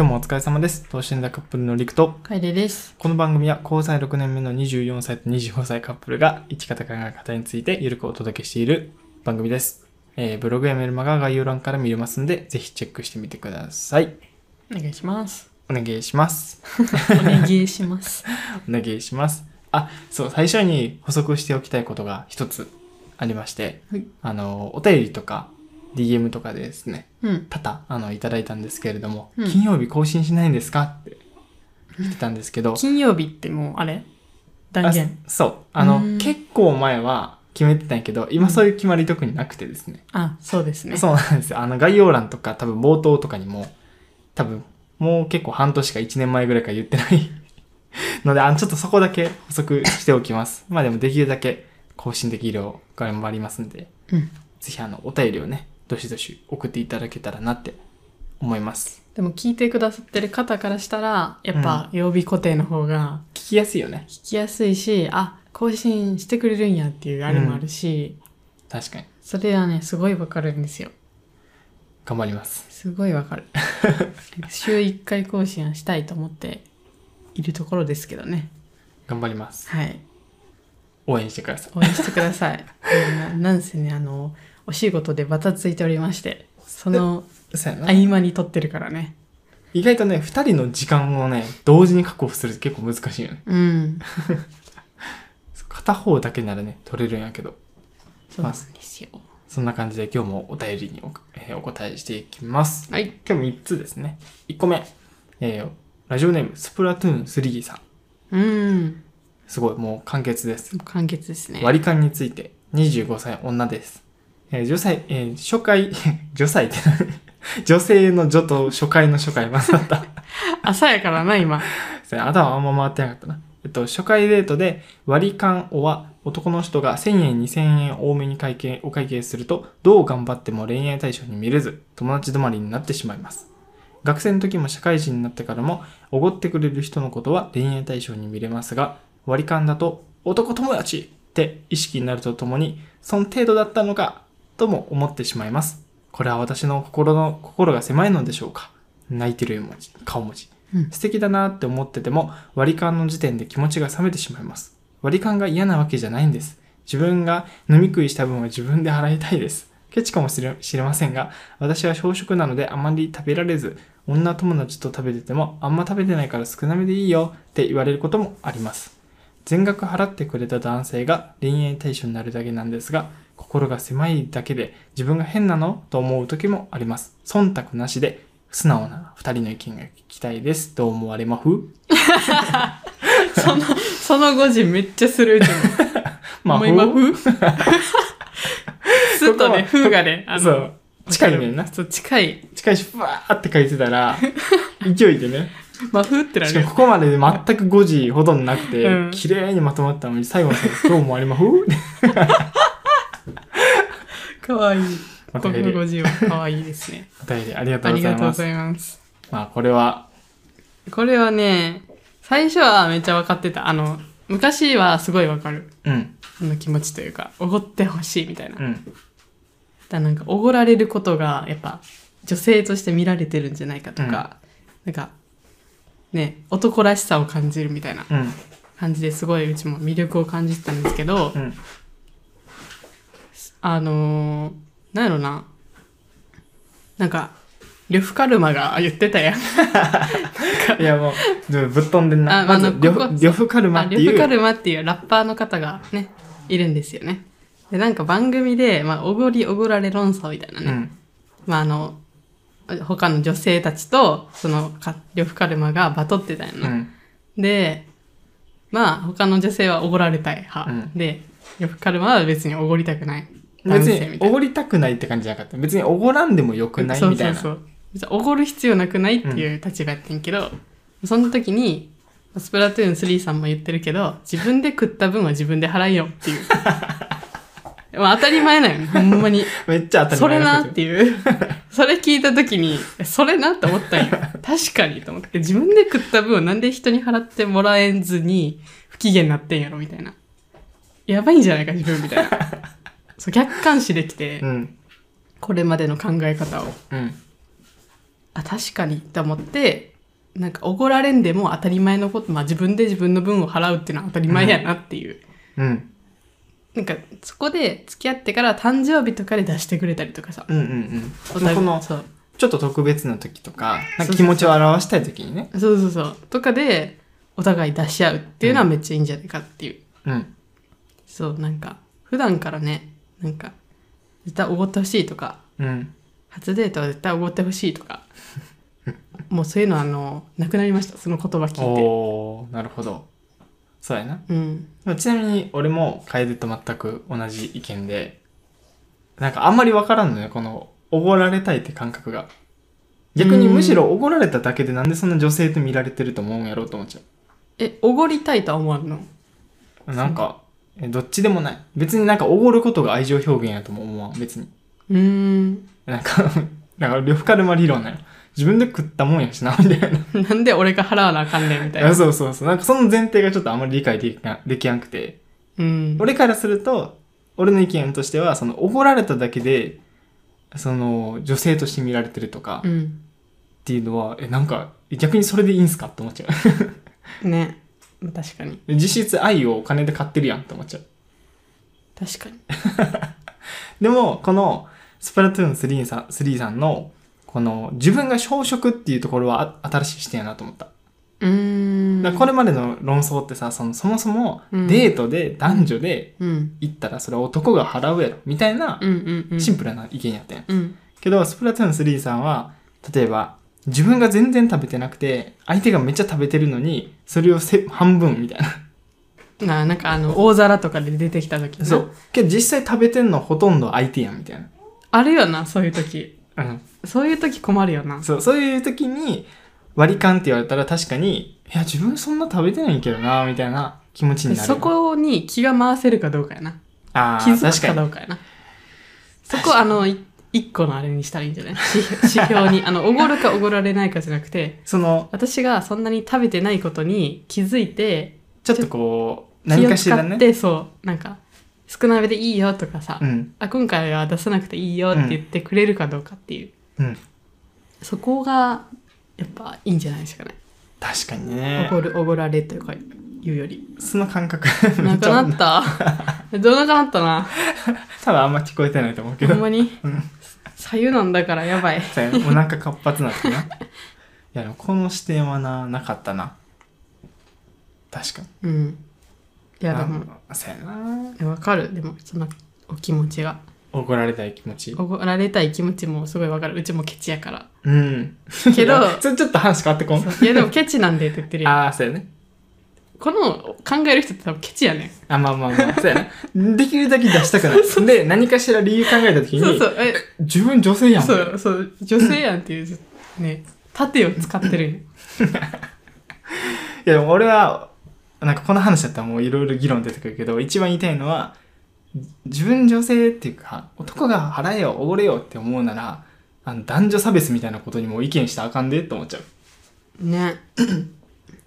今日もお疲れ様です。等身大カップルのりくと、楓です。この番組は交際6年目の24歳と25歳カップルが生き方考え方についてゆるくお届けしている番組です。えーブログやメルマガは概要欄から見れますんで、ぜひチェックしてみてください。お願いします。お願いします。お願いします。お願いします。あ、そう、最初に補足しておきたいことが一つありまして、はいあの、お便りとか DM とかでですね、うん。多々、あの、いただいたんですけれども、うん金曜日更新しないんですかって言ってたんですけど、金曜日ってもう、あれ？断言。あそう。あの、うん結構前は決めてたんやけど、今そういう決まり特になくてですね。あ、そうですね。そうなんですよ。あの、概要欄とか多分冒頭とかにも、多分、もう結構半年か1年前ぐらいから言ってない ので、あの、ちょっとそこだけ補足しておきます。まあでもできるだけ更新できるよう頑張りますんで、うん。ぜひあの、お便りをね、どしどし送っていただけたらなって思います。でも聞いてくださってる方からしたら、やっぱ曜日固定の方が聞きやすいよね。聞きやすいし、あ、更新してくれるんやっていうあれもあるし、確かに。それはね、すごいわかるんですよ。頑張ります。すごいわかる。週1回更新はしたいと思っているところですけどね。頑張ります。はい。応援してください。応援してください。ななんせね、あの、お仕事でバタついておりまして、その。合間に撮ってるからね。意外とね、二人の時間をね、同時に確保するって結構難しいよね。うん。片方だけならね、取れるんやけど。そうなんですよ。そんな感じで今日もお便りにお,、えーお答えしていきます。はい。今日3つですね。1個目。えーラジオネーム、スプラトゥーン3さん。うん。すごい、もう簡潔です。簡潔ですね。割り勘について、25歳女です。えー女性、えー初回、女歳って何 女性の女と初回の初回混ざった。朝やからな、今。頭あんま回ってなかったな。えっと、初回デートで割り勘おは男の人が1000円2000円多めに会計、お会計するとどう頑張っても恋愛対象に見れず友達止まりになってしまいます。学生の時も社会人になってからもおごってくれる人のことは恋愛対象に見れますが割り勘だと男友達って意識になるとともにその程度だったのかとも思ってしまいます。これは私の心の、心が狭いのでしょうか？泣いてる絵文字、顔文字。うん素敵だなって思ってても割り勘の時点で気持ちが冷めてしまいます。割り勘が嫌なわけじゃないんです。自分が飲み食いした分は自分で払いたいです。ケチかもしれませんが、私は小食なのであまり食べられず、女友達と食べててもあんま食べてないから少なめでいいよって言われることもあります。全額払ってくれた男性が恋愛対象になるだけなんですが、心が狭いだけで自分が変なのと思う時もあります。忖度なしで素直な二人の意見が聞きたいです。どう思われまふ？その、その語字めっちゃするじゃん。まもう今、ふ？すっとね、ここはふがね、あの、そう近いねんなそう、近い。近いし、ふわーって書いてたら、勢いでね。まあ、ふってなるしかも。ここまでで全く5時ほどなくて、うん綺麗にまとまったのに、最後の最後、どう思われまふ？かわいい。またかわいいですね。お便りありがとあうございます。りがとうございます。まあ、これは、これはね、最初はめっちゃ分かってた。あの、昔はすごい分かる。うん、あの気持ちというか、おごってほしいみたいな。うん、らなんか、おごられることが、やっぱ、女性として見られてるんじゃないかとか、なんか、ね、男らしさを感じるみたいなうん、感じですごいうちも魅力を感じてたんですけど、うん。あのー、なんやろな。なんか、呂布カルマが言ってたやん。いや、もう、ぶっ飛んでんな。あまず呂布カルマあっていう、呂布カルマっていうラッパーの方がね、いるんですよね。で、なんか番組で、まあ、おごりおごられ論争みたいなね。うん、まあ、あの、他の女性たちと、その、か呂布カルマがバトってたんやな。うん、で、まあ、他の女性はおごられたい派。うんで、呂布カルマは別におごりたくない。別。におごりたくないって感じじゃなかった。別におごらんでもよくないみたいな。そうそうそう。別におごる必要なくないっていう立場やってんけど、その時に、スプラトゥーン3さんも言ってるけど、自分で食った分は自分で払いよっていう。まあ当たり前なんよね、ほんまに。めっちゃ当たりそれ前なっていう。それ聞いた時に、それなって思ったんよ。確かにと思って。自分で食った分をなんで人に払ってもらえずに不機嫌になってんやろみたいな。やばいんじゃないか自分みたいな。そう、客観視できて、うん。これまでの考え方を。うん。あ確かにって思ってなんかおごられんでも当たり前のこと、まあ、自分で自分の分を払うっていうのは当たり前やなっていう、うん。なんかそこで付き合ってから誕生日とかで出してくれたりとかさうんうんうん。この、そうちょっと特別な時とか、なんか気持ちを表したい時にね。そうそうそうとかでお互い出し合うっていうのはめっちゃいいんじゃないかっていう、うん。そうなんか普段からねなんか絶対おごってほしいとかうん。初デートは絶対おごってほしいとか もうそういうのあのなくなりましたその言葉聞いておー、なるほど。そうやな。うんちなみに俺も楓と全く同じ意見で、なんかあんまりわからんのよ、この、おごられたいって感覚が。逆にむしろおごられただけでなんでそんな女性と見られてると思うんやろうと思っちゃえおごりたいとは思わんの？う。なんか、えどっちでもない。別になんかおごることが愛情表現やとも思わん、別に。うーんなんか、なんか、呂布カルマ理論なよ。自分で食ったもんやしな、みたいな。なんで俺が払わなあかんねんみたいなそうそうそう。なんかその前提がちょっとあんまり理解できなできやんくて。うん俺からすると、俺の意見としては、その、おごられただけで、その、女性として見られてるとかっうんていうのは、え、なんか、逆にそれでいいんすかって思っちゃ ね確かにう。実質愛をお金で買ってるやんって思っちゃう。確かに でも、この、スプラトゥーン3さん ,3 さんの、この、自分が小食っていうところはあ新しい視点やなと思った。うーんだこれまでの論争ってさ、そのそもそもうんデートで男女でうん行ったらそれは男が払うやろ、みたいなシンプルな意見やったやん。うんけど、スプラトゥーン3さんは、例えば、自分が全然食べてなくて、相手がめっちゃ食べてるのに、それをせ半分みたいな。ななんかあの大皿とかで出てきた時なそう。けど実際食べてんのほとんど相手やん、みたいな。あるよなそういう時うん。そういう時困るよなそう、そういう時に、割り勘って言われたら確かに、いや、自分そんな食べてないけどな、みたいな気持ちになる。そこに気が回せるかどうかやなああ、気づく確かどうかやなそこあのい一個のあれにしたらいいんじゃない？指指標に あのおごるかおごられないかじゃなくてその、私がそんなに食べてないことに気づいてちょっとこう、気を何かしらね。使って、そうなんか少なめでいいよとかさ、うん。あ今回は出さなくていいよって言ってくれるかどうかっていう、うん。そこがやっぱいいんじゃないですかね確かにおね。ごるおごられというか言うよりその感覚。なくなった？どうなくなったな？多分あんま聞こえてないと思うけど。ほんまに？うん左右なんだからやばいお腹活発なってな。いや、でもこの視点はな、なかったな。確かに。うんいやでもあそうやな。わかるでもそのお気持ちが怒られたい気持ち？おごられたい気持ちもすごいわかるうちもケチやからうん。けどちょっと話変わってこん。いやでもケチなんでって言ってるよああ、そうやね。この考える人って多分ケチやねんあ、まあまあまあ、そうやな。できるだけ出したくない。で、何かしら理由考えたときに、そうそうえ自分女性やん。そうそう女性やんっていうね盾を使ってる いや、俺は、なんかこの話だったらもういろいろ議論出てくるけど、一番言いたいのは、自分女性っていうか、男が払えよ、おごれよって思うなら、あの男女差別みたいなことにも意見したらあかんでって思っちゃう。ね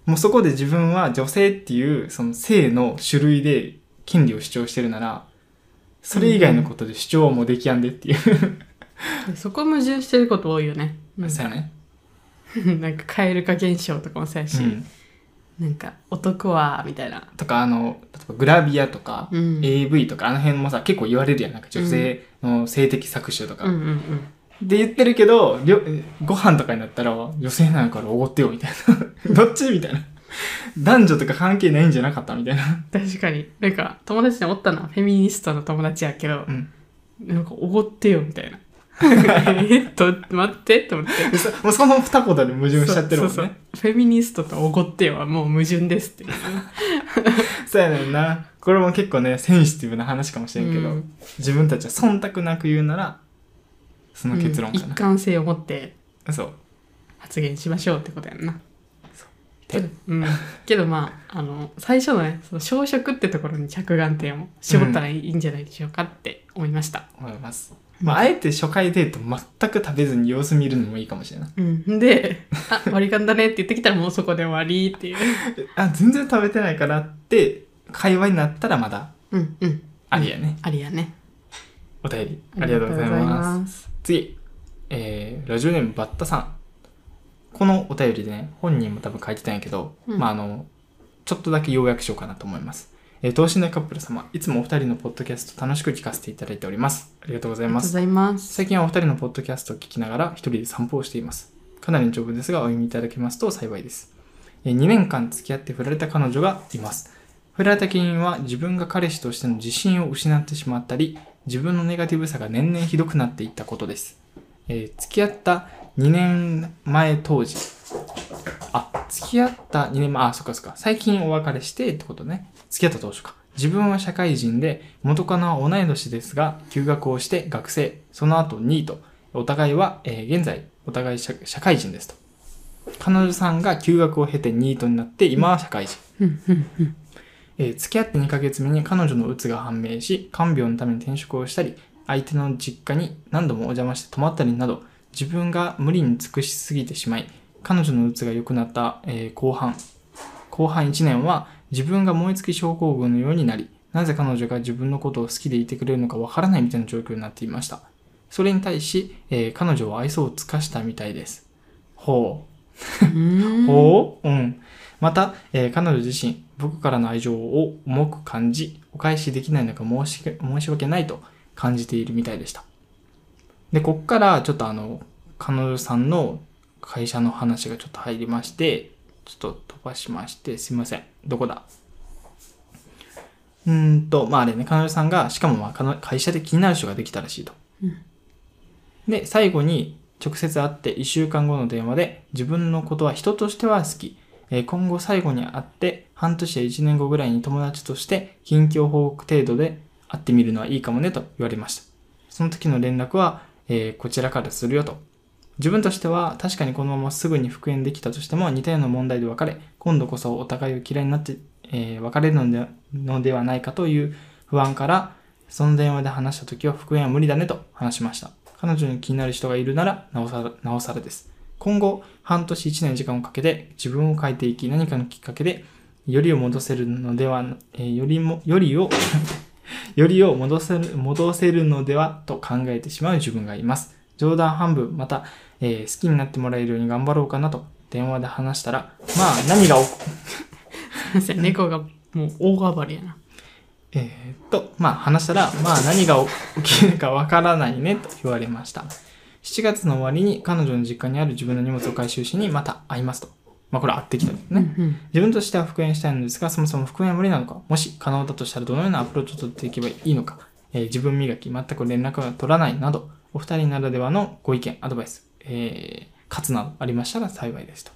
もうそこで自分は女性っていうその性の種類で権利を主張してるなら、それ以外のことで主張はもうできやんでっていう。そこ矛盾してること多いよねなんかそうやね。なんか蛙化現象とかもそうやし、うん。なんか男はみたいなとか、あの、例えばグラビアとか、うん AV とか、あの辺もさ、結構言われるやん。なんか女性の性的搾取とか。うんうんうんで言ってるけど、りょご飯とかになったら、女性なんやからおごってよ、みたいな。どっちみたいな。男女とか関係ないんじゃなかったみたいな。確かになんか友達におったなフェミニストの友達やけど、うん。なんかおごってよみたいな えっと待ってと思ってでそもうその二言で矛盾しちゃってるもんね。そうそうそうフェミニストとおごってよはもう矛盾ですって やねんな。これも結構ね、センシティブな話かもしれんけど、うん自分たちは忖度なく言うなら、その結論かうん一な。貫性を持ってそう。発言しましょうってことやんなそうけど,、うん、けどまああの最初のねその小食ってところに着眼点を絞ったらいいんじゃないでしょうかって思いました、思います。まあ、あえて初回デート全く食べずに様子見るのもいいかもしれない。うん、で「あ割り勘だね」って言ってきたらもうそこで終わりっていう あ、全然食べてないからって、会話になったらまだうんうんありやね。お便りありがとうございます。次、えー、ラジオネームバッタさん。このお便りでね、本人も多分書いてたんやけど、うんまああの、ちょっとだけ要約しようかなと思います。えー、等身大カップル様、いつもお二人のポッドキャスト楽しく聞かせていただいております。ありがとうございます。ます。最近はお二人のポッドキャストを聞きながら一人で散歩をしています。かなりの丈夫ですがお読みいただけますと幸いです。え2年間付き合って振られた彼女がいます。振られた原因は自分が彼氏としての自信を失ってしまったり、自分のネガティブさが年々ひどくなっていったことです。えー付き合った2年前当時。あ、付き合った2年前、あ、そっかそっか。最近お別れしてってことね。付き合った当初か。自分は社会人で、元カノは同い年ですが、休学をして学生、その後ニート。お互いは、えー現在、お互い社社会人ですと。彼女さんが休学を経てニートになって、今は社会人。えー付き合って2ヶ月目に彼女のうつが判明し、看病のために転職をしたり、相手の実家に何度もお邪魔して泊まったりなど、自分が無理に尽くしすぎてしまい、彼女のうつが良くなった、えー後半、後半1年は自分が燃え尽き症候群のようになり、なぜ彼女が自分のことを好きでいてくれるのかわからないみたいな状況になっていました。それに対し、えー彼女は愛想を尽かしたみたいです。ほう。ほううん。また、えー彼女自身、僕からの愛情を重く感じ、お返しできないのか申し申し訳ないと感じているみたいでした。で、こっからちょっとあの、彼女さんの会社の話がちょっと入りまして、ちょっと飛ばしまして、すいません。どこだ？うーんと、まああれね、彼女さんが、しかもまあ会社で気になる人ができたらしいと。で、最後に直接会って1週間後の電話で自分のことは人としては好き。えー今後最後に会って半年や1年後ぐらいに友達として近況報告程度で会ってみるのはいいかもねと言われました。その時の連絡は、えーこちらからするよと。自分としては確かにこのまますぐに復縁できたとしても似たような問題で別れ、今度こそお互いを嫌いになって、えー別れるのでのではないかという不安から、その電話で話した時は復縁は無理だねと話しました。彼女に気になる人がいるなら、なおさら、なおさらです。今後、半年1年時間をかけて自分を変えていき、何かのきっかけで、よりを戻せるのでは、えーよりも、よりを、よりを戻せる、戻せるのではと考えてしまう自分がいます。冗談半分、また、えー好きになってもらえるように頑張ろうかなと、電話で話したら、まあ、何が起こ、猫がもう大暴れやな。えーっと、まあ話したら、まあ何が起きるかわからないねと言われました。7月の終わりに彼女の実家にある自分の荷物を回収しにまた会いますと。まあこれ会ってきたんですね。うん自分としては復縁したいのですが、そもそも復縁は無理なのか、もし可能だとしたらどのようなアプローチを取っていけばいいのか、えー自分磨き、全く連絡が取らないなど、お二人ならではのご意見、アドバイス、えー、勝つなどありましたら幸いですと。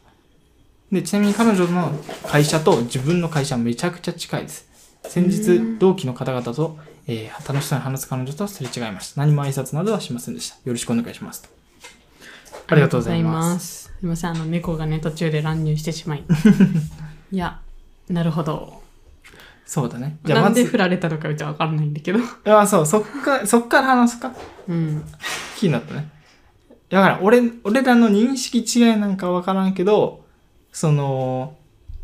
で、ちなみに彼女の会社と自分の会社はめちゃくちゃ近いです。先日、同期の方々と、えー楽しそうに話す彼女とすれ違いました。何も挨拶などはしませんでした。よろしくお願いしますと。ありがとうございます。す。すいません、あの猫がね、途中で乱入してしまい。いや、なるほど。そうだね。じゃあなんで振られたのかうちはわからないんだけど。あ、そう、そっか、そっから話すか。うん。気になったね。だから、俺、俺らの認識違いなんかわからんけど、その、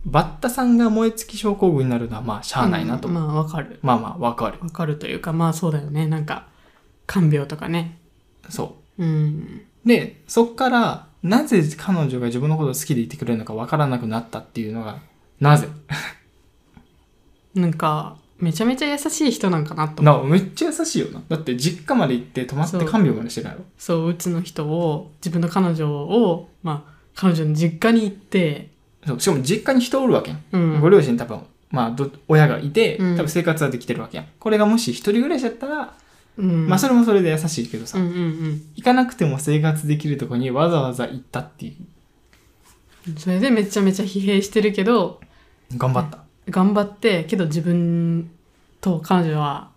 バッタさんが燃え尽き症候群になるのは、まあ、しゃあないなと。うんまあ、わかる。まあまあ、わかる。わかるというか、まあそうだよね。なんか、看病とかね。そうん。う。で、そっから、なぜ彼女が自分のことを好きでいてくれるのかわからなくなったっていうのが、なぜ？なんか、めちゃめちゃ優しい人なんかなと。な、めっちゃ優しいよな。だって、実家まで行って泊まって看病までしてるやろ。そう、うちの人を、自分の彼女を、まあ、彼女の実家に行って、そうしかも実家に人おるわけやん。うん。ご両親多分、まあど、親がいて、うん多分生活はできてるわけやん。これがもし一人暮らしだったら、うん、まあそれもそれで優しいけどさ、うんうんうん。行かなくても生活できるとこにわざわざ行ったっていそれでめちゃめちゃ疲弊してるけど、う。頑張った。頑張って、けど自分と彼女は、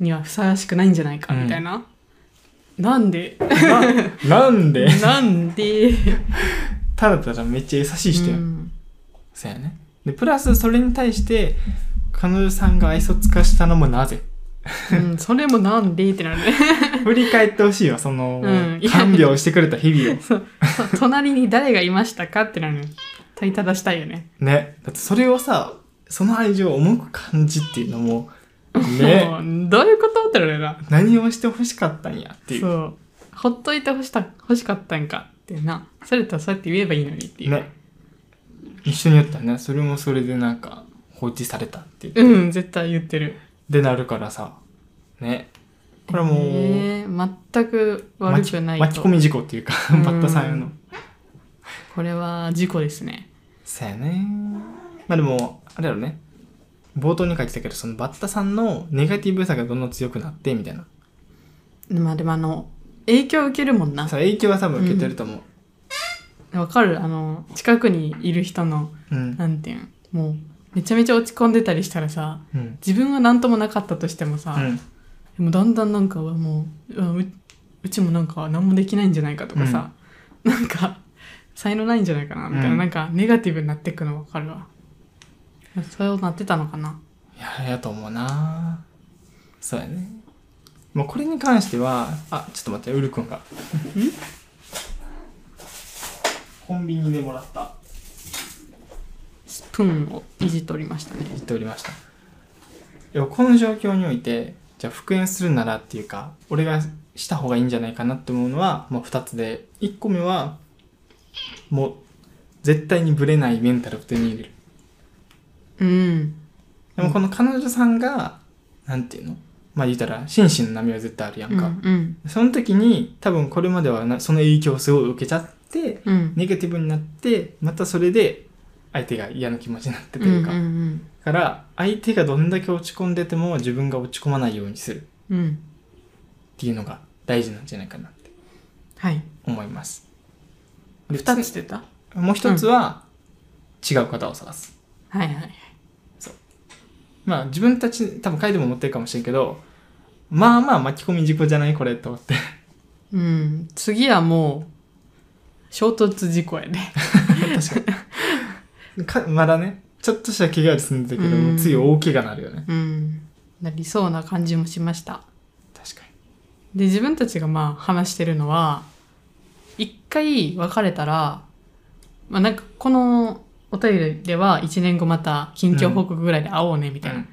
にはふさわしくないんじゃないか、みたいな。なんで？な なんで？なんで？ただただめっちゃ優しい人やん。うんそうやね。で、プラスそれに対して、彼女さんが愛想つかしたのもなぜ？うん、それもなんで？ってなるね。振り返ってほしいわ、その、うん看病してくれた日々を。そう隣に誰がいましたかってなる問いただしたいよね。ね。だってそれをさ、その愛情を重く感じっていうのも、ね。もうどういうこと？ってなるな。何をしてほしかったんやっていう。そう。ほっといてほした欲しかったんかっってなそれとはそうやって言えばいいのにっていう、ね一緒にやったらねそれもそれでなんか放置されたってうん絶対言ってるでなるからさ。ね。これはもう、えー全く悪くないと。巻き込み事故っていうかうん。バッタさんへの。これは事故ですね。そうやね。まあでもあれやろね。冒頭に書いてたけどそのバッタさんのネガティブさがどんどん強くなってみたいな。まあでもあの影響を受けるもんな。さ影響は多分受けてると思う。わかる。あの近くにいる人のうん。なんていうん。もうめちゃめちゃ落ち込んでたりしたらさうん。自分は何ともなかったとしてもさ、うん。でもだんだんなんかはもううううちもなんか何もできないんじゃないかとかさ、なんか才能ないんじゃないかなみたいな、うん。なんかネガティブになっていくの分かるわ。そうなってたのかな。いややと思うな。そうやね。もうこれに関してはあちょっと待ってウルくん？がコンビニでもらったスプーンをいじっておりましたね。言っておりました。でもこの状況においてじゃあ復縁するならっていうか俺がした方がいいんじゃないかなって思うのはもう2つで。1個目はもう絶対にブレないメンタルを手に入れる。うん。でもこの彼女さんがなんていうの？まあ言ったら心身の波は絶対あるやんか、うん。その時に多分これまではなその影響をすごい受けちゃってうん。ネガティブになってまたそれで相手が嫌な気持ちになってというか、うんうんだから相手がどんだけ落ち込んでても自分が落ち込まないようにする。っうんうんていうのが大事なんじゃないかなってはい。思います。で2つ出た？もう一つは、違う方を探す。はいはいまあ自分たち多分書いても持ってるかもしれんけどまあまあ巻き込み事故じゃないこれと思って。うん。次はもう衝突事故やね。確かにかまだねちょっとした怪我で済んでたけど、うん。次大怪我になるよね。うん。なりそうな感じもしました。確かで自分たちがまあ話してるのは一回別れたらまあなんかこのお便りでは1年後また近況報告ぐらいで会おうねみたいな、うん。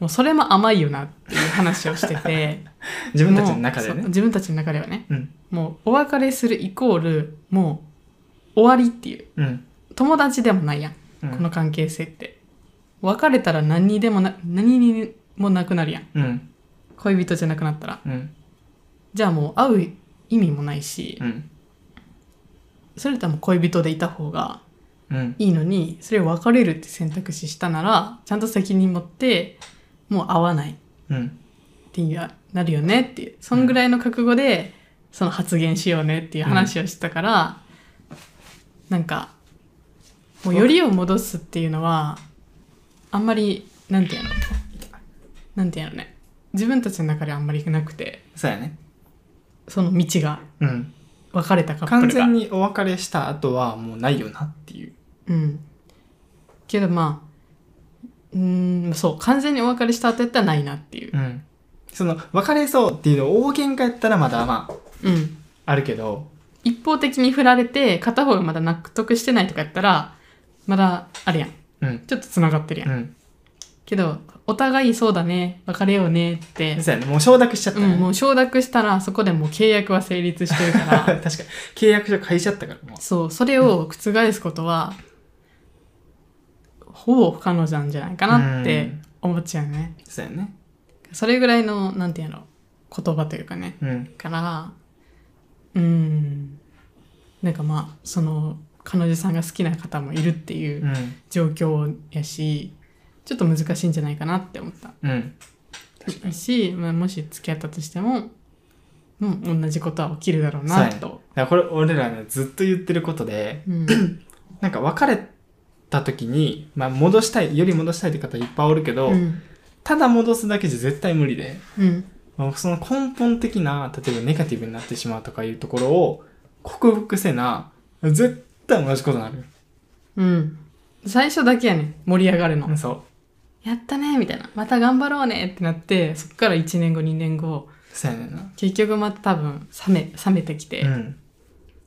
もうそれも甘いよなっていう話をしてて。自分たちの中でもうねそう自分たちの中ではね。うん。もうお別れするイコールもう終わりっていう。うん友達でもないやん、うん。この関係性って。別れたら何にでもな何にもなくなるやん。うん。恋人じゃなくなったら。うん。じゃあもう会う意味もないし、うん。それとはもう恋人でいた方がうん。いいのにそれを別れるって選択肢したならちゃんと責任持ってもう会わない。っうん。ていうなるよねっていう。そんぐらいの覚悟でその発言しようねっていう話をしてたから、なんかもうよりを戻すっていうのはあんまりなんていうの？なんていうのね？自分たちの中であんまりなくてそうやね。その道がうん。別れたカップ完ルが。全にお別れした後はもうないよなっていう。うん。けどまあ、うーん、そう、完全にお別れした後やったらないなっていう。うん。その別れそうっていうの大喧嘩やったらまだまあうん。あるけど。一方的に振られて、片方がまだ納得してないとかやったら、まだ、あれやん。うん。ちょっと繋がってるやん。うん。けど、お互いそうだね、別れようねって、そうやね。もう承諾しちゃったね、うん、もう承諾したら、そこでもう契約は成立してるか 確かに。ら、契約書書いちゃったからもう。そう、それを覆すことは、ほぼ不可能なんじゃないかなって思っちゃうね。そうやね。それぐらいの、なんていうの、言葉というかね。うん。から、うーん、なんかまあ、その、彼女さんが好きな方もいるっていううん。状況やし、ちょっと難しいんじゃないかなって思った。うん。確かにし、まあ、もし付き合ったとしても、うん、同じことは起きるだろうなと。だからこれ俺らねずっと言ってることでうん、なんか別れた時に、まあ、戻したいより戻したいって方いっぱいおるけど、うん、ただ戻すだけじゃ絶対無理でうん、まあその根本的な例えばネガティブになってしまうとかいうところを克服せな絶対同じことになるうん。最初だけやねん。盛り上がるの。そう。やったねみたいな。また頑張ろうねってなって、そっから1年後、2年後、そうやねんな。結局また多分冷め、冷めてきて、うん。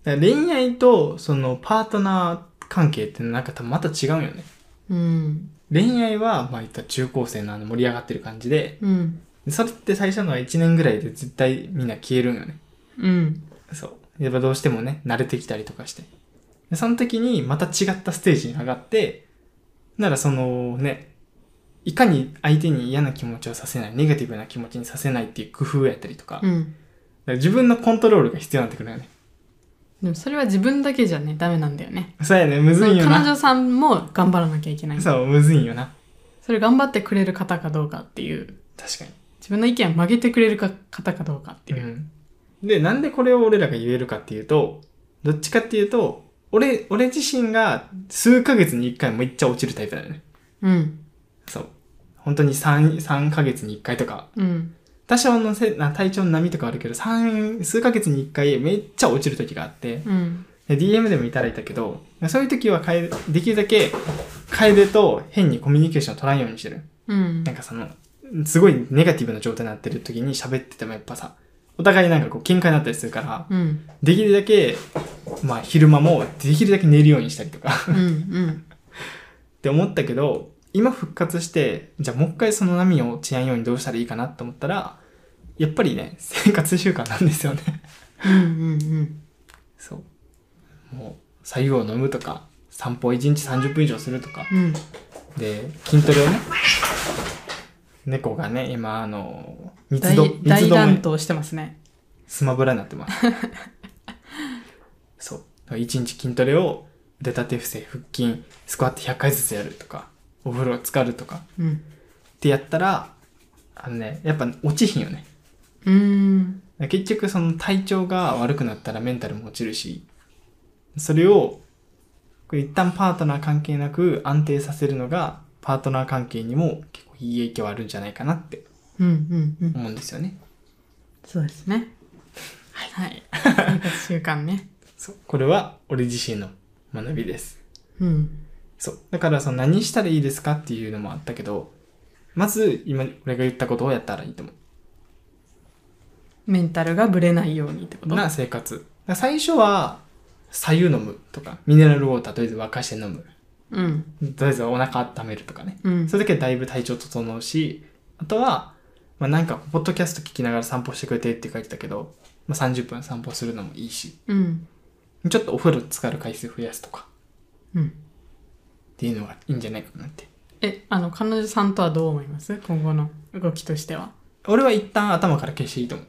だから恋愛とそのパートナー関係ってなんか多分また違うんよね。うん、恋愛はまあ言ったら中高生のあの盛り上がってる感じで。うん、それって最初のは1年ぐらいで絶対みんな消えるんよね。うん。そう。やっぱどうしてもね、慣れてきたりとかして。でその時にまた違ったステージに上がって、ならそのね、いかに相手に嫌な気持ちをさせない、ネガティブな気持ちにさせないっていう工夫やったりとか、うん。ら自分のコントロールが必要になってくるよね。でもそれは自分だけじゃね、ダメなんだよね。そうやね、むずいんよな。彼女さんも頑張らなきゃいけない。そう、むずいんよな。それ頑張ってくれる方かどうかっていう、確かに。自分の意見を曲げてくれるか方かどうかっていう。うん。で、なんでこれを俺らが言えるかっていうと、どっちかっていうと、俺、俺自身が数ヶ月に一回めっちゃ落ちるタイプだよね。うん。そう。本当に3、3ヶ月に1回とか、うん。多少のせな体調の波とかあるけど、3、数ヶ月に1回めっちゃ落ちる時があって、うん。で DM でもいただいたけど、そういう時は楓できるだけ、楓と変にコミュニケーションを取らんようにしてる。うんなんかその、すごいネガティブな状態になってる時に喋っててもやっぱさ、お互いなんかこう喧嘩になったりするから、うん。できるだけ、まあ昼間もできるだけ寝るようにしたりとかうん。うん。って思ったけど、今復活して、じゃあもう一回その波を落ちやんようにどうしたらいいかなと思ったら、やっぱりね、生活習慣なんですよね。うん。うん。そう。もう、白湯を飲むとか、散歩を1日30分以上するとか、うん。で、筋トレをね、猫がね、今、あの、密大度、密大度も乱闘してますね。スマブラになってます。そう。一日筋トレを腕立て伏せ、腹筋、スクワット100回ずつやるとか、お風呂浸かるとかうん。ってやったら、あのね、やっぱ落ちひんよね。うーん。結局その体調が悪くなったらメンタルも落ちるし、それを、これ一旦パートナー関係なく安定させるのが、パートナー関係にも結構いい影響あるんじゃないかなってうん。うん。うん。思うんですよね。そうですね。はい。生活習慣ね。そう。これは俺自身の学びです。うん。そう。だから、その何したらいいですかっていうのもあったけど、まず、今、俺が言ったことをやったらいいと思メンタルがぶれないようにってこう。と？な生活。だから最初は、左右飲むとか、ミネラルウォーターとりあえず沸かして飲む。うん。とりあえずお腹温めるとかね。うん。それだけでだいぶ体調整うし、あとは、まあなんか、ポッドキャスト聞きながら散歩してくれてって書いてたけど、まあ30分散歩するのもいいし、うん。ちょっとお風呂浸かる回数増やすとか、うん。っていうのがいいんじゃないかなって。え、あの、彼女さんとはどう思います？今後の動きとしては。俺は一旦頭から消していいと思う。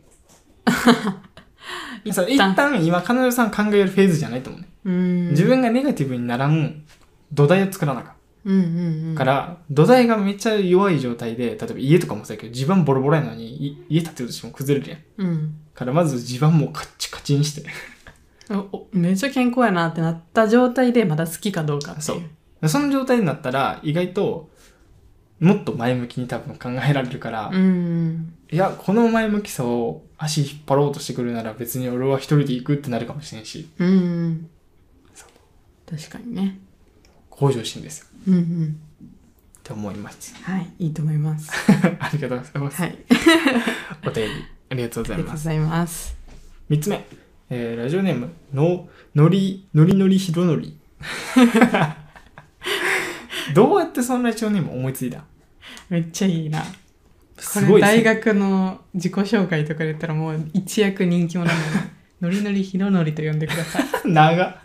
そう一一旦旦今彼女さん考えるフェーズじゃないと思うね。自分がネガティブにならん土台を作らなあか。から、土台がめっちゃ弱い状態で、例えば家とかもそうやけど、地盤ボロボロやのに、い家建てるとしても崩れるやん。うん。からまず地盤もカッチカチにして。おおめっちゃ健康やなってなった状態でまだ好きかどうかっていう。そうその状態になったら、意外と、もっと前向きに多分考えられるから、うんうん。いや、この前向きさを足引っ張ろうとしてくるなら別に俺は一人で行くってなるかもしれんし、うんうんそ。確かにね。向上心ですよ。うんうん。って思います。はい、いいと思います。ありがとうございます。はい。お便り、ありがとうございます。ありがとうございます。三つ目、えー、ラジオネーム、の、のり、のりのりひろのり。どうやってそのラジオネーム思いついた？めっちゃいいな。こすごいれ大ね。学の自己紹介とかで言ったらもう一躍人気者なので、のりのりひろのりと呼んでください。長っ。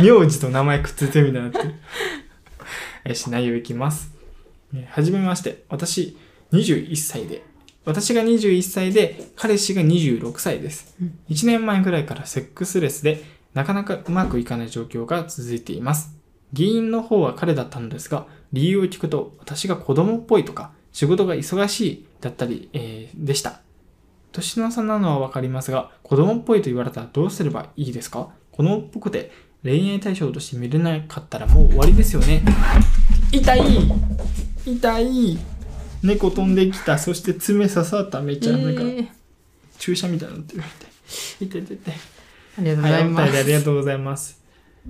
名字と名前くっついてるみたいになってる。よ し、内容いきます。えーはじめまして。私、21歳で。私が21歳で、彼氏が26歳です。うん1年前ぐらいからセックスレスで、なかなかうまくいかない状況が続いています。原因の方は彼だったのですが、理由を聞くと、私が子供っぽいとか、仕事が忙しいだったり、えーでした。年の差なのはわかりますが、子供っぽいと言われたらどうすればいいですか？子供っぽくて恋愛対象として見れなかったらもう終わりですよね。痛い痛い猫飛んできた。そして爪刺さった。めっちゃなんかえー注射みたいになってる。痛い痛い痛い痛い。ありがとうございます。便りありがとうございます。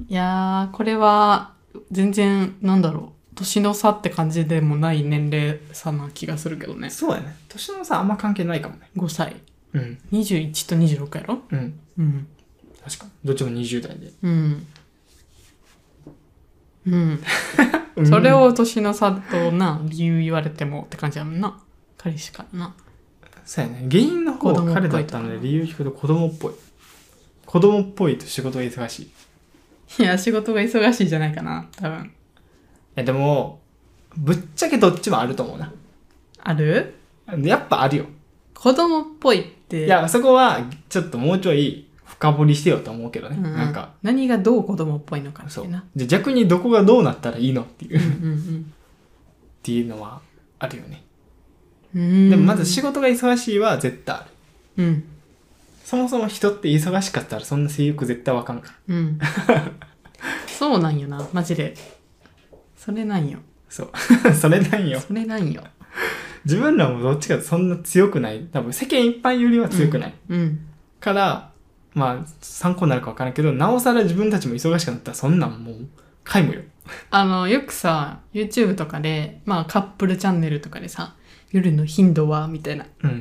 いやー、これは全然、なんだろう、年の差って感じでもない年齢差な気がするけどね。そうやね。年の差あんま関係ないかもね。5歳。うん。21と26やろ？うん。うん。確かに。どっちも20代で。うん。うん。うんそれを年の差とな、理由言われてもって感じやもんな。彼氏からな。そうやね。原因の方は彼だったので理由聞くと子供っぽい。子供っぽいと仕事が忙しい。いいや、仕事が忙しいじゃないかな、多分。や、でも、ぶっちゃけどっちもあると思うな。ある？やっぱあるよ。子供っぽいって。いや、そこは、ちょっともうちょい深掘りしてよと思うけどね。うんうんなんか、何がどう子供っぽいのかってな。。じゃあ逆にどこがどうなったらいいのっていう、うんっうんていうのはあるよね。うん。うんでもまず仕事が忙しいは絶対ある。うん。そもそも人って忙しかったらそんな性欲絶対わかんから。うん。そうなんよな、マジで。それなんよ。そう。それなんよ。それなんよ。自分らもどっちかそんな強くない。多分世間一般よりは強くない。うん。から、まあ、参考になるかわからんけど、なおさら自分たちも忙しくなったらそんなんもう、皆無よ。あの、よくさ、YouTube とかで、まあカップルチャンネルとかでさ、夜の頻度はみたいな。うん。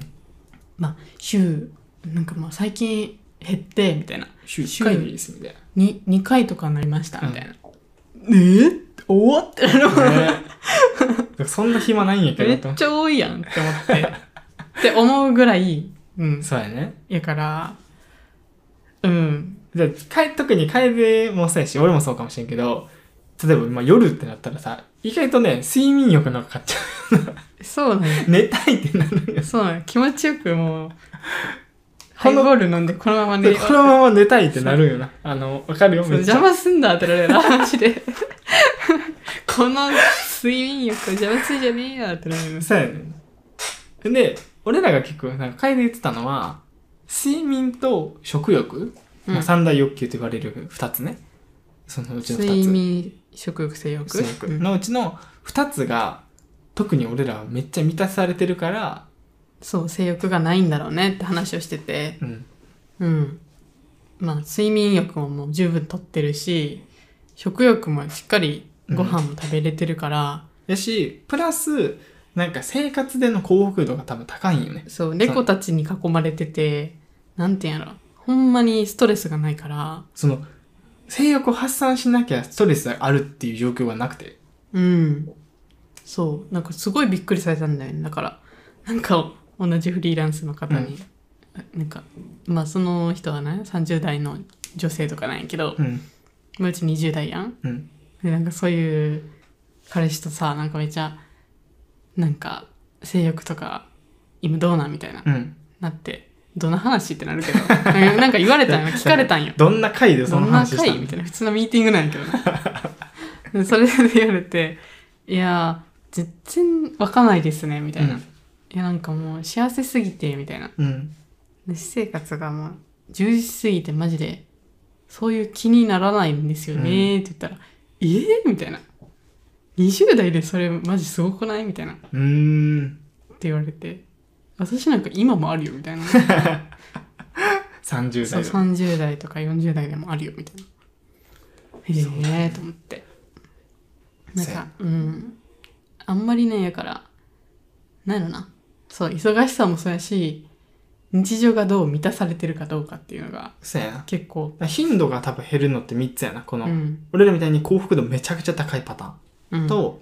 まあ、週、なんかまあ最近減って、みたいな。週1回でいいです、みたいに2回とかになりました、みたいな。え？ー、おーってなるな。ねそんな暇ないんやけめどっちゃ多いやんって思って。って思うぐらい、うん。そうやね。やから、うん。でか特に楓もそうやし、俺もそうかもしれんけど、例えば、まあ、夜ってなったらさ、意外とね、睡眠欲のかかっちゃそうなんよ。う。寝たいってなるんよ。そうなんよ。気持ちよくもう、ハイボール飲んでこのまま寝で、このまま寝たいってなるんよな。あの、わかるよ、めっちゃ。邪魔すんだってなるよな、マジで。この睡眠欲邪魔するじゃねえよってなるよ。そうやね。で、俺らが結構、なんか、楓言ってたのは、睡眠と食欲、まあ、うん三大欲求と言われる二つね。そのうちの二つ。睡眠、食欲、性欲？のうちの二つが、特に俺らはめっちゃ満たされてるから、そう、性欲がないんだろうねって話をしてて。うん。うん。まあ、睡眠欲ももう十分とってるし、食欲もしっかりご飯も食べれてるから、やし、プラス、なんか生活での幸福度が多分高いんよね。そう、猫たちに囲まれてて、なんていうんやろ。ほんまにストレスがないから、その、性欲を発散しなきゃストレスがあるっていう状況がなくて。うん。そう。なんかすごいびっくりされたんだよね。だから、なんか同じフリーランスの方に、なんか、まあその人はね、30代の女性とかなんやけど、うん。まあうち20代やん。うん。で、なんかそういう彼氏とさ、なんかめっちゃ、なんか性欲とか今どうなんみたいな、うん。なって、どんな話ってなるけど、なんか言われたんよ。聞かれたんよ。どんな回でそのどんな話したの？会みたいな。普通のミーティングなんやけどな。で それで言われて「いや全然わかんないですね」みたいな「うん。いやなんかもう幸せすぎて」みたいな。うん。で私生活がもう充実すぎてマジでそういう気にならないんですよねって言ったら「えー?」みたいな「20代でそれマジすごくない?」みたいなってうーん。言われて私なんか今もあるよみたいな 30そう代で。30代とか40代でもあるよみたいなへえと思ってなんそうやかうんあんまりねやからなんやろなそう忙しさもそうやし日常がどう満たされてるかどうかっていうのがそうやな。結構頻度が多分減るのって3つやな。この、うん俺らみたいに幸福度めちゃくちゃ高いパターン。うんと、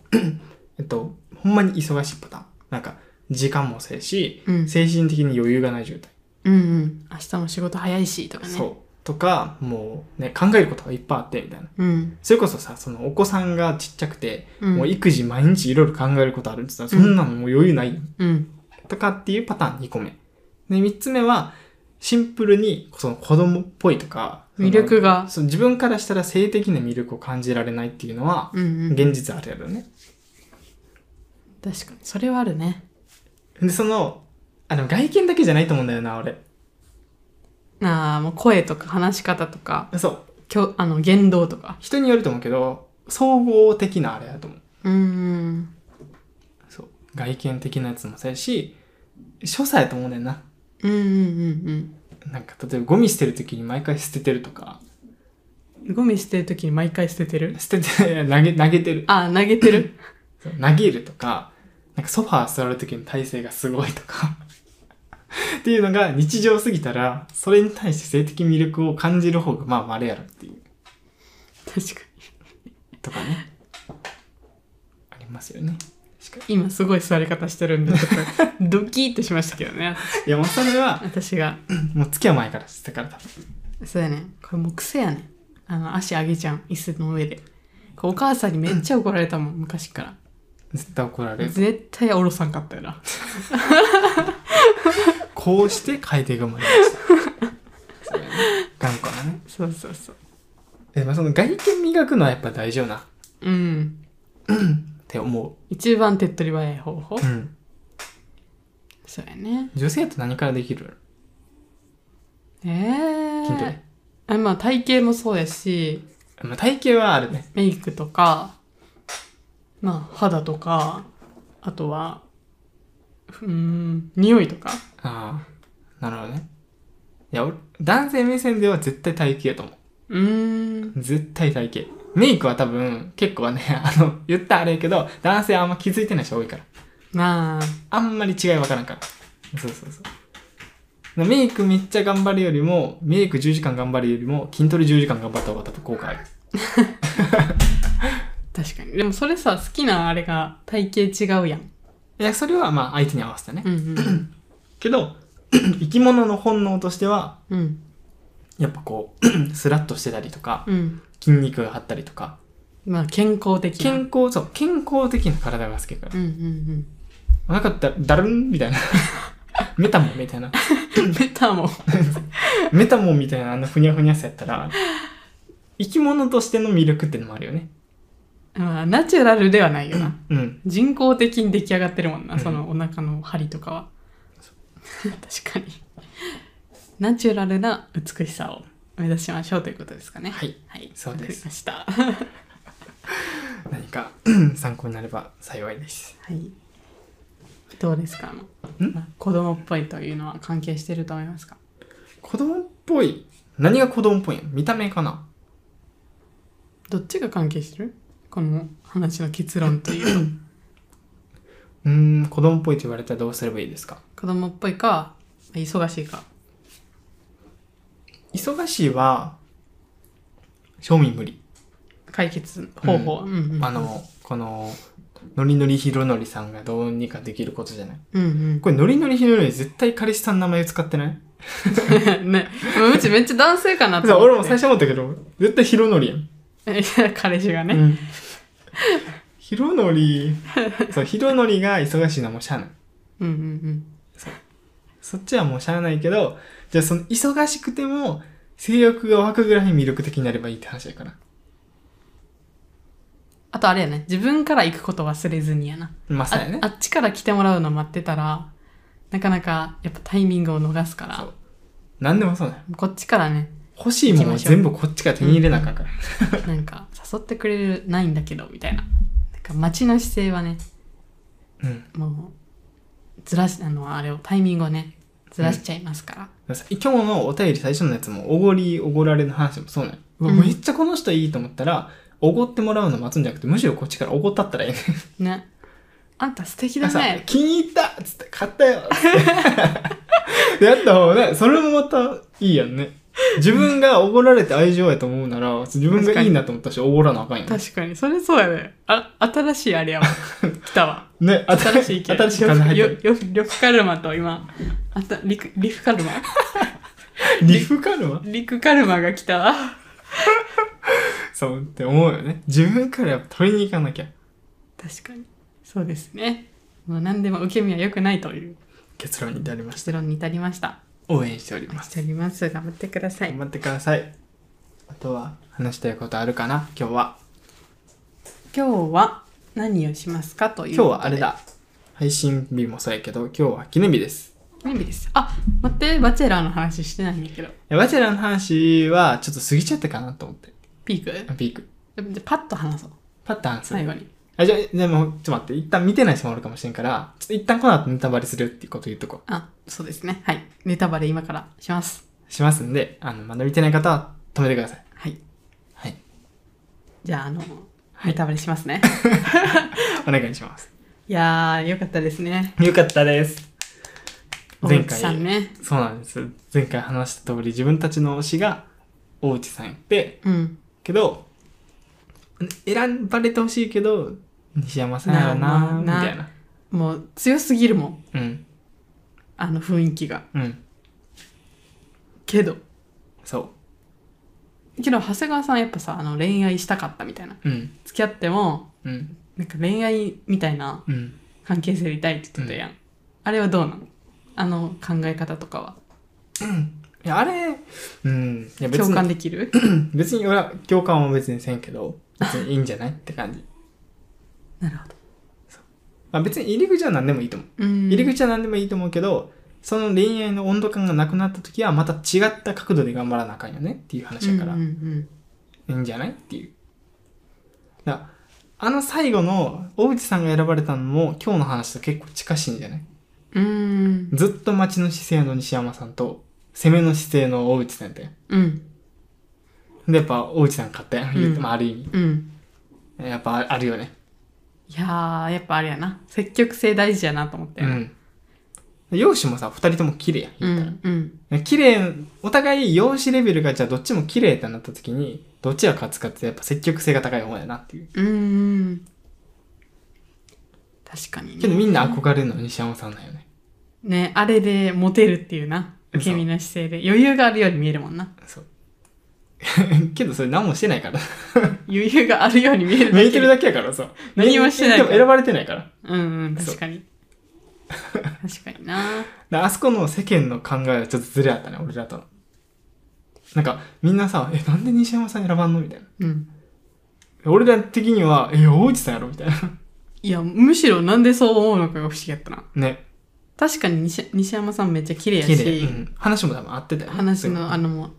えっと、ほんまに忙しいパターン。なんか、時間もそうやし、うん精神的に余裕がない状態。うんうん明日も仕事早いしとかねそう。とか、もうね、考えることがいっぱいあって、みたいな。うんそれこそさ、そのお子さんがちっちゃくて、うんもう育児毎日いろいろ考えることあるって言ったら、そんなのもう余裕ないようんとかっていうパターン2個目。で、3つ目は、シンプルに、その子供っぽいとか、魅力がそう自分からしたら性的な魅力を感じられないっていうのは、うんうん現実あるやろね。確かにそれはあるねで、その、あ、でも外見だけじゃないと思うんだよな、俺。ああもう声とか話し方とかそう。きょあの言動とか人によると思うけど、総合的なあれやと思う。うんそう。外見的なやつもそうやし、所作やと思うねんな。うんうんうんなんか、例えばゴミ捨てるときに毎回捨ててるとか、うんゴミ捨てるときに毎回捨ててる？捨てて、投げ、投げてる。あ投げてる？投げるとか、なんかソファー座るときの体勢がすごいとか。っていうのが日常すぎたら、それに対して性的魅力を感じる方がまあ稀やろっていう。確かとかね。ありますよね。今すごい座り方してるんで ドキッとしましたけどね。に。いやもうそれは、私が。もう付き合う前からしてから多分。そうやね。これもう癖やね。んあの足上げちゃう椅子の上で。こうお母さんにめっちゃ怒られたもん昔から。絶対怒られる。絶対下ろさんかったよな。こうして変えていくまででしたね頑固なね。そうそうそう。でもその外見磨くのはやっぱ大事よな。っうん て思一番手っ取り早い方法？ううん。そうやね。女性と何からできる？ええ筋トレ。あまあ体型もそうやし。まあ体型はあるね。メイクとかまあ肌とかあとはうーん匂いとか。ああなるほどね。いや俺男性目線では絶対体型やと思う。ーん。う絶対体型メイクは多分結構ね あの言ったらあれやけど男性はあんま気づいてない人多いから。まあ。あんまり違いわからんから。そうそうそう。メイクめっちゃ頑張るよりもメイク10時間頑張るよりも筋トレ10時間頑張った方が多分効果ある。確かに。でもそれさ好きなあれが体型違うやん。いやそれはまあ相手に合わせてね。うんうん。けど 生き物の本能としてはうん。やっぱこう スラッとしてたりとかうん筋肉が張ったりとか。まあ健康的な。健康そう健康的な体が好きだから。うんうんなんかだだるんみたいな。メタモンみたいな。う んメタも メタモンみたいなあのふにゃふにゃさやったら生き物としての魅力ってのもあるよね。まあナチュラルではないよな。うん。人工的に出来上がってるもんな、うん。そのお腹の針とかは。確かに。ナチュラルな美しさを目指しましょうということですかね。はい。はい。そうです。わかりました。何か 参考になれば幸いです。はい。どうですか？子供っぽいというのは関係してると思いますか？子供っぽい？何が子供っぽいの見た目かな？どっちが関係してる？この話の結論というと。うーん子供っぽいと言われたらどうすればいいですか？子供っぽいか忙しいか忙しいは正味無理。解決方法、うんうんうん、あのこのノリノリひろのりさんがどうにかできることじゃない？うんうん。これノリノリひろのり絶対彼氏さんの名前使ってない？ね。うちめっちゃ男性かなと俺も最初思ったけど絶対ひろのりやん。彼氏がね、うん。ひろのりそうひろのりが忙しいのはもうしゃあない。うんうんうん。そっちはもうしゃあないけどじゃあその忙しくても性欲が湧くぐらい魅力的になればいいって話やから。あとあれやね。自分から行くこと忘れずにやな。まあそうやね。ああっちから来てもらうの待ってたらなかなかやっぱタイミングを逃すから。そう。何でもそうだよこっちからね。欲しいものを全部こっちから手に入れなあかんから、なんか誘ってくれるないんだけどみたいな。なんか待ちの姿勢はねうん。もうずらしあのあれをタイミングをねずらしちゃいますから、今日のお便り最初のやつもおごりおごられの話もそうね、うわうん。めっちゃこの人いいと思ったらおごってもらうの待つんじゃなくてむしろこっちからおごったったらいいねね。あんた素敵ださね気に入ったっつって買ったよ。っ やった方がねそれもまたいいやんね。自分がおごられて愛情やと思うなら自分がいいなと思ったしおごらなあかんよね確かに。それそうやね。あ新しいあれやわ。来たわ。ね新しい意見。新しい風入ってる。呂布カルマと今あたリクリフカルマ？リフカルマ？リクカルマが来た。わそうって思うよね。自分からやっぱ取りに行かなきゃ。確かに。そうですね。もう何でも受け身は良くないという。結論に至りました。結論に至りました。応援しております。しております。頑張ってください。頑張ってください。あとは話したいことあるかな？今日は。今日は何をしますかという今日はあれだ。配信日もそうやけど今日は記念日です何日です。あ待ってバチェラーの話してないんだけど。いやバチェラーの話はちょっと過ぎちゃったかなと思って。ピーク？ピーク。じゃパッと話そう。パッと話す最後に。あじゃあでもちょっと待って。一旦見てない人もおるかもしれんからちょっと一旦この後ネタバレするっていうこと言っとこう。あそうですね。はい。ネタバレ今からします。しますんであのまだ見てない方は止めてください。はい。はい。じゃああの、い。ネタバレしますね。お願いします。いやーよかったですね。よかったです前回。ね。そうなんです。前回話した通り自分たちの推しが大内さんやってうん。けど選ばれてほしいけど西山さんやろなみたいな。もう強すぎるもん。うん。あの雰囲気が。うん。けど。そう。けど長谷川さんはやっぱさあの恋愛したかったみたいな。うん。付き合ってもうん。なんか恋愛みたいなうん。関係性でいたいって言ってたやん、あれはどうなの？あの考え方とかは？いやあれうん。いや別共感にできる？別に俺は共感は別にせんけど別にいいんじゃないって感じ。なるほど。まあ別に入り口は何でもいいと思う。うん。入り口は何でもいいと思うけどその恋愛の温度感がなくなった時はまた違った角度で頑張らなあかんよねっていう話だから、うんうんいいんじゃないっていう。だあの最後の大内さんが選ばれたのも今日の話と結構近しいんじゃない？うんうんずっと待ちの姿勢の西山さんと攻めの姿勢の大内さんやったよ。うんで、やっぱ大内さん勝ったよ。言ってもある意味。うんやっぱあるよね。いやーやっぱあれやな積極性大事やなと思ったよ、うん。容姿もさ、二人とも綺麗やん。う言ったら。んうん綺麗、お互い容姿レベルがじゃあどっちも綺麗ってなった時に、どっちが勝つかってやっぱ積極性が高い方やなっていう。うんうん確かにねけどみんな憧れるのは西山さんだよね。ねあれでモテるっていうな受け身の姿勢で余裕があるように見えるもんなそう。けどそれ何もしてないから。余裕があるように見えるだけ見えてるだけやからさ。何もしてないでも選ばれてないから。うんうん確かに 確かになであそこの世間の考えはちょっとずれあったね、俺らとの。なんか、みんなさ、え、なんで西山さん選ばんの？みたいな。うん俺ら的には、え、大内さんやろ？みたいな。いやむしろなんでそう思うのかが不思議やったなね。確かに西西山さんめっちゃ綺麗や綺麗。し、うん。話も多分合ってたよね。話のあのもう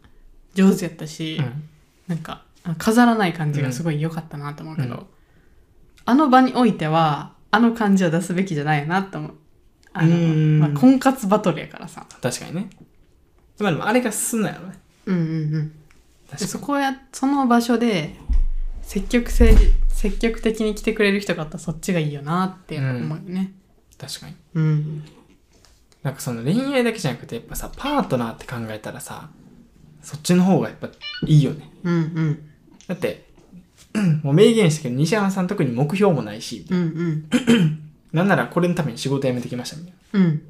上手やったし、うん。なんかあ飾らない感じがすごい良かったなと思うけど、うんあの場においてはあの感じを出すべきじゃないよなと思うあの、うんまあ、婚活バトルやからさ確かにね。つまり、あれが進んだよね。うんうんうんで確かそこやその場所で積極性積極的に来てくれる人があったらそっちがいいよなって思うよねに。確かに。うんなんかその恋愛だけじゃなくて、やっぱさ、パートナーって考えたらさ、そっちの方がやっぱいいよね。うんうんだって、もう明言したけど、西山さん特に目標もないし、うんうん なんならこれのために仕事辞めてきましたみたいなうん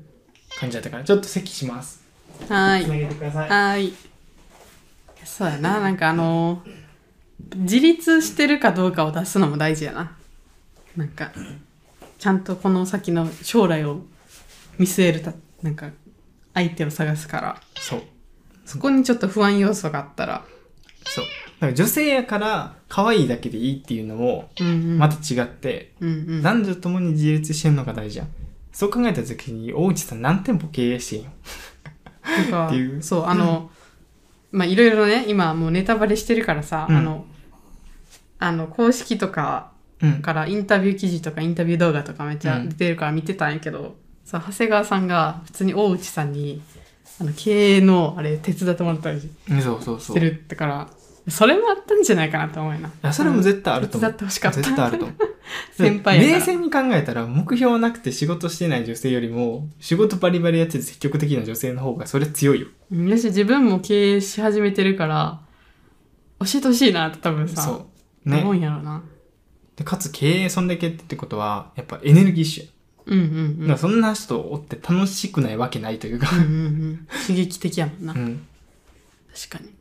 感じだったから、ちょっと席します。はーいつなげてください。はーい。そうやな、なんかあのー自立してるかどうかを出すのも大事やな。なんか、ちゃんとこの先の将来を見据えるた、なんか、相手を探すから、そう。そこにちょっと不安要素があったら、そう。だから女性やから可愛いだけでいいっていうのもうんうん。また違って、うんうん。男女ともに自立してるのが大事じゃん。そう考えた時に大内さん何店舗経営してんよ。とか っていうそう、あの、まあ、いろいろね、今もうネタバレしてるからさ、うんあの、あの、公式とかうん。からインタビュー記事とかインタビュー動画とかめっちゃ出てるから見てたんやけど、さ長谷川さんが普通に大内さんにあの経営のあれ手伝ってもらったりしうんそうそうそう。ているってからそれもあったんじゃないかなと思うよなや、それも絶対あると思う。手伝ってほしかった絶対あると思う。先輩冷静に考えたら、目標なくて仕事してない女性よりも、仕事バリバリやってて積極的な女性の方がそれ強いよ。うんやし自分も経営し始めてるから教えてほしいなって多分さそう。ね思。うんやろうなでかつ経営そんだけってことは、やっぱエネルギッシュや。うんうんうんだからそんな人おって楽しくないわけないというか。うんうんうん刺激的やもんな、うん。確かにだ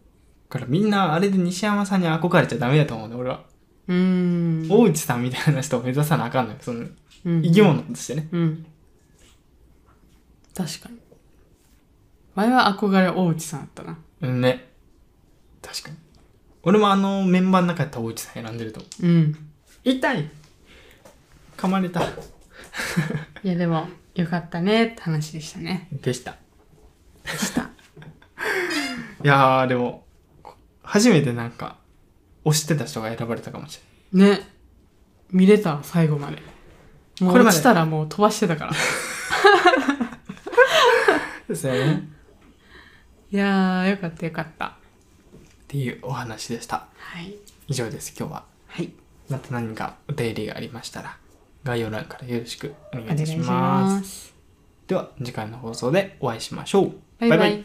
からみんなあれで西山さんに憧れちゃダメだと思うね、俺は。うーん大内さんみたいな人を目指さなあかんのよ。その、うん生き物としてね。うん。確かに。前は憧れ大内さんだったな。うんね。確かに。俺もあのメンバーの中やったら大内さん選んでると思う。うん。痛い噛まれた。いやでも、よかったねって話でしたね。でした。でした。いやー、でも、初めてなんか、推してた人が選ばれたかもしね。見れた最後まで。もうこれまで落ちたらもう飛ばしてたから。れない。ですよね。いやー、よかったよかった。っていうお話でした。はい。以上です、今日は。はい。また何かお便りがありましたら、概要欄からよろしくお願いいたします。ます。では、次回の放送でお会いしましょう。バイバイ